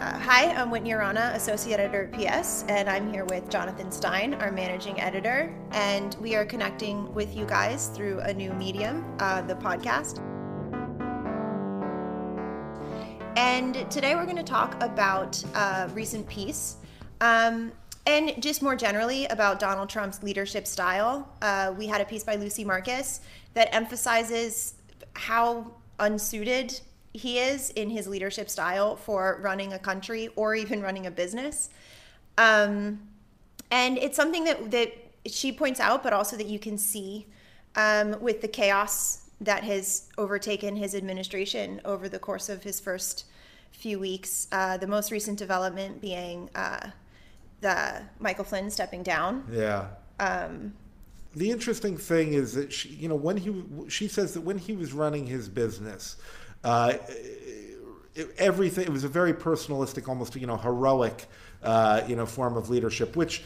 Uh, hi, I'm Whitney Arana, Associate Editor at PS, and I'm here with Jonathan Stein, our Managing Editor, and we are connecting with you guys through a new medium, uh, the podcast. And today we're going to talk about a recent piece. Um, and just more generally about Donald Trump's leadership style, uh, we had a piece by Lucy Marcus that emphasizes how unsuited he is in his leadership style for running a country or even running a business. Um, and it's something that, that she points out, but also that you can see um, with the chaos that has overtaken his administration over the course of his first few weeks. Uh, the most recent development being uh, the Michael Flynn stepping down. Yeah. Um, the interesting thing is that she, you know, when he, she says that when he was running his business, uh, it, everything, it was a very personalistic, almost, you know, heroic, uh, you know, form of leadership, which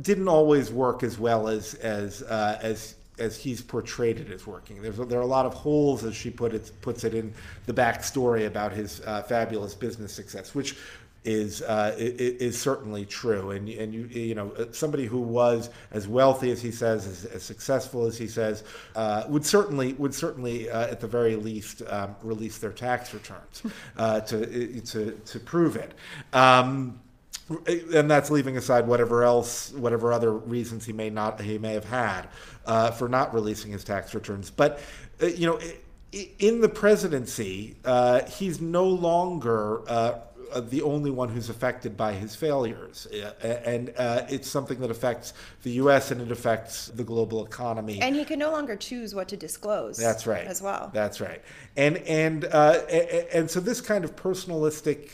didn't always work as well as, as, uh, as, as he's portrayed it as working. There's there are a lot of holes, as she put it, puts it in the backstory about his uh, fabulous business success, which is uh, is certainly true. And and you you know somebody who was as wealthy as he says, as, as successful as he says, uh, would certainly would certainly uh, at the very least um, release their tax returns uh, to to to prove it. Um, and that's leaving aside whatever else, whatever other reasons he may not he may have had uh, for not releasing his tax returns. But uh, you know, in the presidency, he's no longer uh, the only one who's affected by his failures. Uh, and uh, it's something that affects the U.S. and it affects the global economy. And he can no longer choose what to disclose. That's right. As well. That's right. And and uh, and so this kind of personalistic,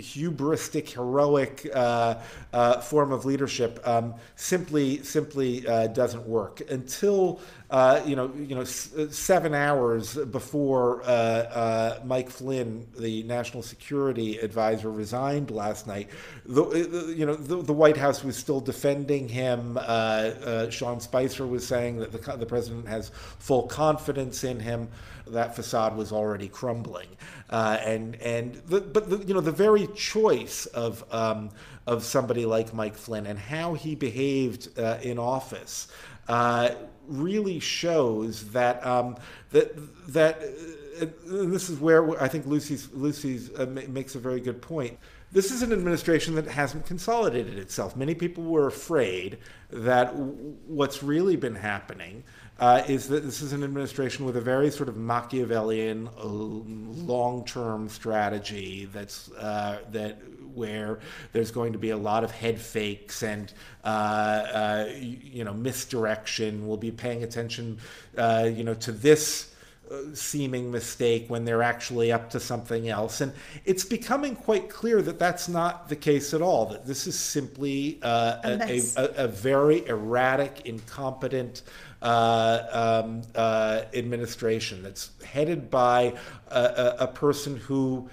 hubristic, heroic uh, uh, form of leadership um, simply simply doesn't work until uh, you know, you know, s- uh, seven hours before uh, uh, Mike Flynn, the national security advisor, resigned last night. The, uh, you know, the, the, White House was still defending him. Sean Spicer was saying that the, the president has full confidence in him. That facade was already crumbling, and and the, but the, you know the very choice of um, of somebody like Mike Flynn and how he behaved in office uh, really shows that um, that that uh, this is where I think Lucy's Lucy's uh, makes a very good point. This is an administration that hasn't consolidated itself. Many people were afraid that what's really been happening uh, is that this is an administration with a very sort of Machiavellian, uh, long-term strategy that's uh, that where there's going to be a lot of head fakes and uh, uh, you know misdirection. We'll be paying attention, uh, you know, to this. Seeming mistake when they're actually up to something else. And it's becoming quite clear that that's not the case at all, that this is simply uh, a, a, a, very erratic, incompetent uh, um, uh, administration that's headed by a, a person who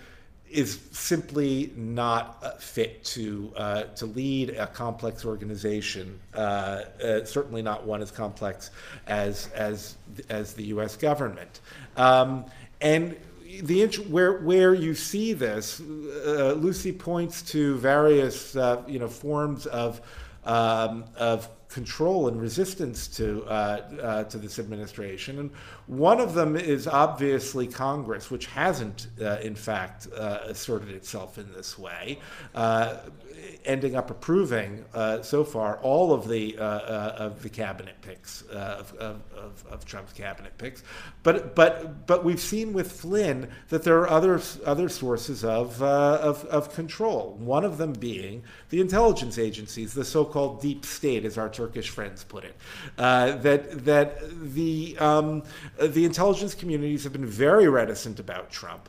is simply not fit to uh, to lead a complex organization. Uh, uh, certainly not one as complex as as as the U.S. government. Um, and the where where you see this, uh, Lucy points to various uh, you know forms of um, of control and resistance to uh, uh, to this administration, and one of them is obviously Congress, which hasn't, uh, in fact, uh, asserted itself in this way. Uh, ending up approving uh, so far all of the of the cabinet picks of, of, of, Trump's cabinet picks, but but but we've seen with Flynn that there are other other sources of of, of control. One of them being the intelligence agencies, the so-called deep state, as our Turkish friends put it. Uh, that that the um, the intelligence communities have been very reticent about Trump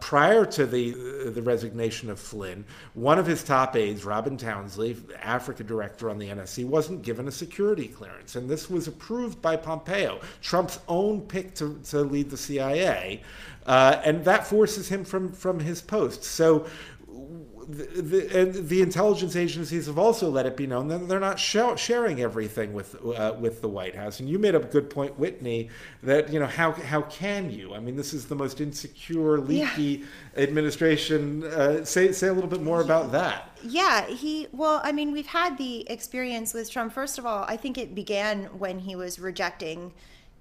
prior to the the resignation of Flynn. One of his top aides Robin Townley, Africa director on the NSC, wasn't given a security clearance. And this was approved by Pompeo, Trump's own pick to, to lead the CIA. Uh, and that forces him from, from his post. So the, the, and the intelligence agencies have also let it be known that they're not sh- sharing everything with uh, with the White House. And you made a good point, Whitney, that you know how how can you? I mean, this is the most insecure, leaky yeah. administration. Uh, say say a little bit more about that. Yeah, he. Well, I mean, we've had the experience with Trump. First of all, I think it began when he was rejecting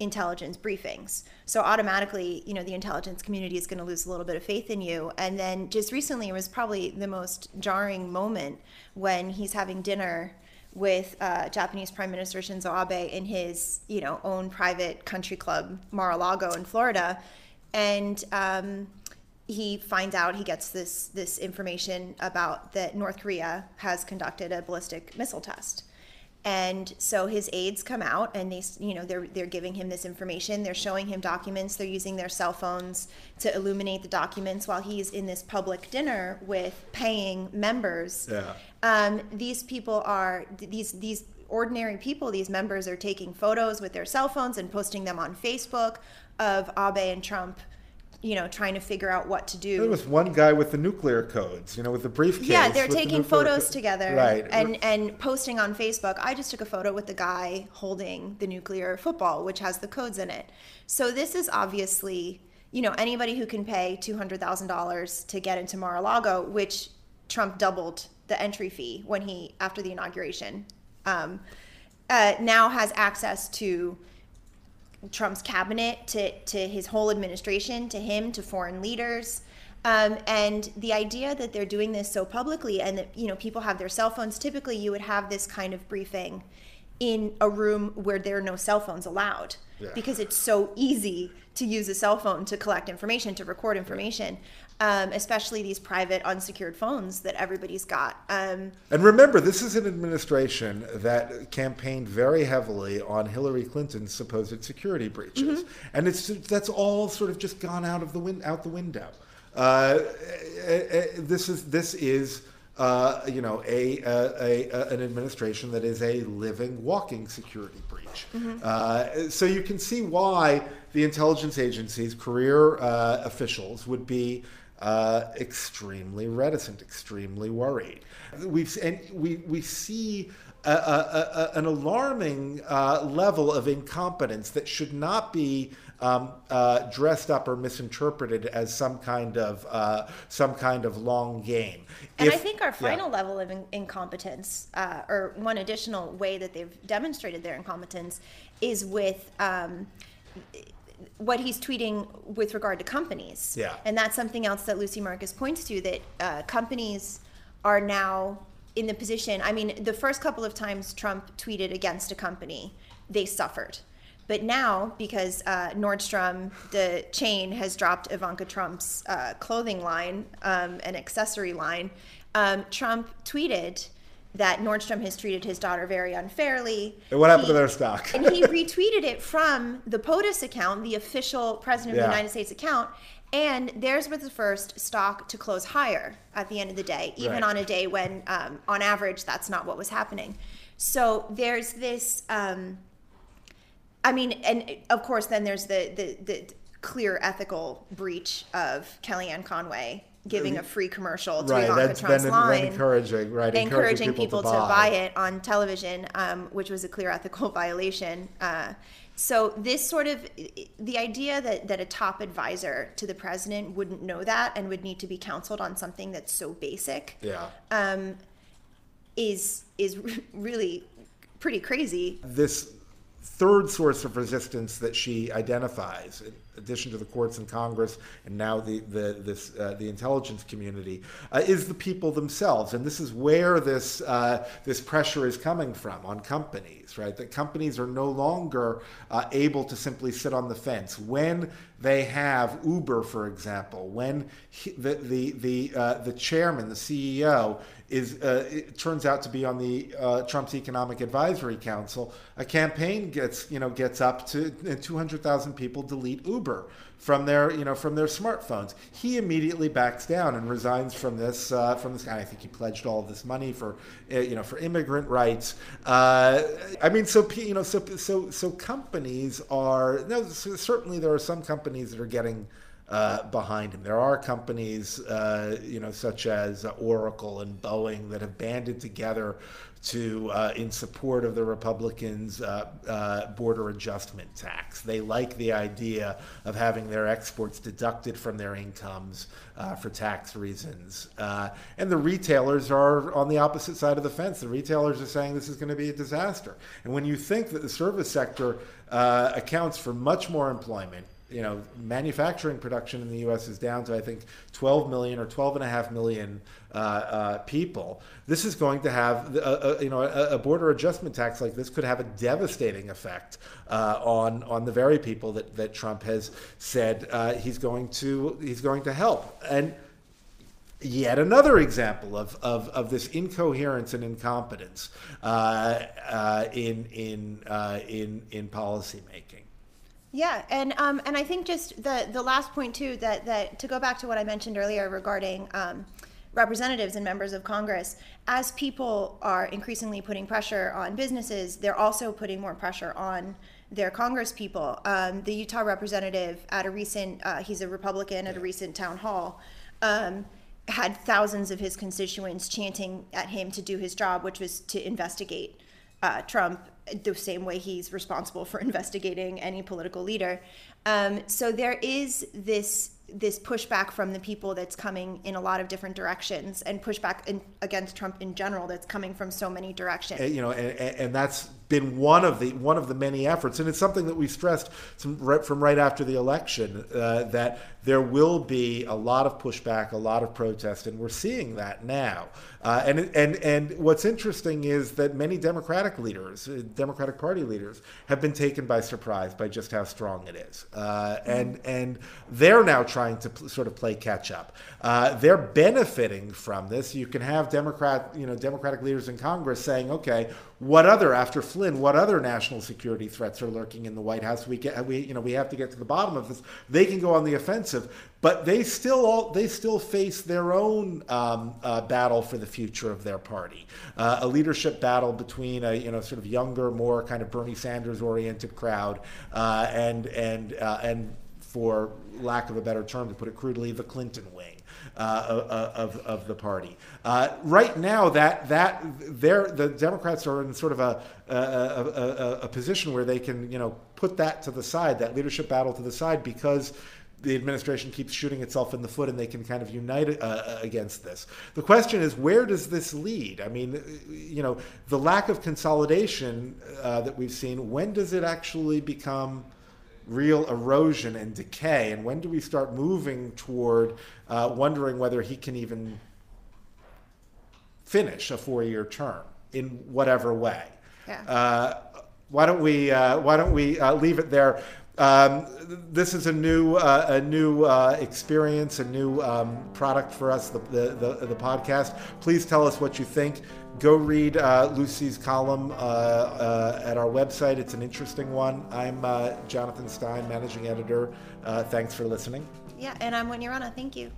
intelligence briefings. So automatically, you know, the intelligence community is going to lose a little bit of faith in you. And then just recently, it was probably the most jarring moment when he's having dinner with uh, Japanese Prime Minister Shinzo Abe in his, you know, own private country club, Mar-a-Lago in Florida, and um, he finds out he gets this this information about that North Korea has conducted a ballistic missile test and so his aides come out and they you know they're they're giving him this information. They're showing him documents. They're using their cell phones to illuminate the documents while he's in this public dinner with paying members. Yeah. um, these people are these these ordinary people these members are taking photos with their cell phones and posting them on facebook of abe and trump you know, trying to figure out what to do. There was one guy with the nuclear codes, you know, with the briefcase. Yeah, they're taking the photos co- together, right, and and posting on Facebook. I just took a photo with the guy holding the nuclear football, which has the codes in it. So this is obviously, you know, anybody who can pay two hundred thousand dollars to get into Mar-a-Lago, which Trump doubled the entry fee when he after the inauguration, um, uh, now has access to Trump's cabinet to, to his whole administration, to him, to foreign leaders. Um, and the idea that they're doing this so publicly and that you know people have their cell phones typically you would have this kind of briefing in a room where there are no cell phones allowed yeah. because it's so easy to use a cell phone to collect information to record information um, especially these private unsecured phones that everybody's got. Um, and remember, this is an administration that campaigned very heavily on Hillary Clinton's supposed security breaches, mm-hmm. and it's that's all sort of just gone out of the win- out the window. Uh, eh, eh, this is this is. Uh, you know, a, a, a, an administration that is a living, walking security breach. Mm-hmm. Uh, so you can see why the intelligence agencies, career uh, officials, would be uh, extremely reticent, extremely worried. We've and we we see. A, a, a, an alarming uh, level of incompetence that should not be um, uh, dressed up or misinterpreted as some kind of uh, some kind of long game. And if, I think our final yeah. level of in- incompetence, uh, or one additional way that they've demonstrated their incompetence, is with. Um, what he's tweeting with regard to companies. Yeah. And that's something else that Lucy Marcus points to that uh, companies are now in the position. I mean, the first couple of times Trump tweeted against a company, they suffered. But now, because uh, Nordstrom, the chain, has dropped Ivanka Trump's uh, clothing line, um, an accessory line, um, Trump tweeted that Nordstrom has treated his daughter very unfairly. And what happened he, to their stock? and he retweeted it from the POTUS account, the official President yeah. of the United States account. And theirs was the first stock to close higher at the end of the day, even right. on a day when, um, on average, that's not what was happening. So there's this. Um, I mean, and of course, then there's the the, the clear ethical breach of Kellyanne Conway giving a free commercial to right, Ivanka that's Trump's been, line, encouraging, right, encouraging, encouraging people, people to, buy. to, buy. it on television, um, which was a clear ethical violation. Uh, so this sort of the idea that that a top advisor to the president wouldn't know that and would need to be counseled on something that's so basic, yeah, um, is is really pretty crazy. This third source of resistance that she identifies, in addition to the courts and Congress, and now the the this uh, the intelligence community, uh, is the people themselves, and this is where this uh, this pressure is coming from on companies, right? That companies are no longer uh, able to simply sit on the fence when they have Uber, for example, when he, the the the uh, the chairman, the CEO is uh, it turns out to be on the uh, Trump's Economic Advisory Council. A campaign gets you know gets up to 200,000 people delete Uber from their you know from their smartphones. He immediately backs down and resigns from this uh, from this. guy. I think he pledged all this money for uh, you know for immigrant rights. Uh, I mean, so you know so so so companies are no certainly there are some companies that are getting uh, behind him. There are companies, uh, you know, such as Oracle and Boeing that have banded together to uh, in support of the Republicans' uh, uh, border adjustment tax. They like the idea of having their exports deducted from their incomes for tax reasons. And the retailers are on the opposite side of the fence. The retailers are saying this is going to be a disaster. And when you think that the service sector accounts for much more employment, you know, manufacturing production in the U.S. is down to I think 12 million or 12 and a half million uh, uh, people. This is going to have, a, a, you know, a, a, border adjustment tax like this could have a devastating effect uh, on on the very people that, that Trump has said uh, he's going to he's going to help and. Yet another example of, of, of this incoherence and incompetence uh, uh, in in in in policymaking. Yeah, and um, and I think just the the last point too that that to go back to what I mentioned earlier regarding um, representatives and members of Congress, as people are increasingly putting pressure on businesses, they're also putting more pressure on their Congress people. Um, the Utah representative at a recent, uh, he's a Republican at a recent town hall. Um, had thousands of his constituents chanting at him to do his job, which was to investigate uh, Trump the same way he's responsible for investigating any political leader. Um, so there is this this pushback from the people that's coming in a lot of different directions, and pushback in, against Trump in general that's coming from so many directions. You know, and, and that's been one of the one of the many efforts, and it's something that we stressed from right, from right after the election uh, that there will be a lot of pushback, a lot of protest, and we're seeing that now. Uh, and and and what's interesting is that many Democratic leaders, uh, Democratic Party leaders, have been taken by surprise by just how strong it is, uh, and and they're now trying to pl- sort of play catch up. Uh, they're benefiting from this. You can have Democrat, you know, Democratic leaders in Congress saying, okay, what other after Flynn, what other national security threats are lurking in the White House? We get we you know we have to get to the bottom of this. They can go on the offensive, but they still all they still face their own um, uh, battle for the future of their party, uh, a leadership battle between a you know sort of younger, more kind of Bernie Sanders oriented crowd, uh, and and uh, and for lack of a better term to put it crudely, the Clinton wing. Uh, of, of the party. Uh, right now, that that the Democrats are in sort of a a, a, a, position where they can you know put that to the side, that leadership battle to the side, because the administration keeps shooting itself in the foot and they can kind of unite uh, against this. The question is, where does this lead? I mean, you know, the lack of consolidation uh, that we've seen, when does it actually become real erosion and decay? And when do we start moving toward uh, wondering whether he can even finish a four-year term in whatever way? Yeah. Uh, why don't we uh, Why don't we uh, leave it there? Um, this is a new uh, a new uh, experience, a new um, product for us, the, the, the, the, podcast. Please tell us what you think. Go read uh, Lucy's column uh, uh, at our website. It's an interesting one. I'm uh, Jonathan Stein, managing editor. thanks for listening. Yeah, and I'm Whitney Rana. Thank you.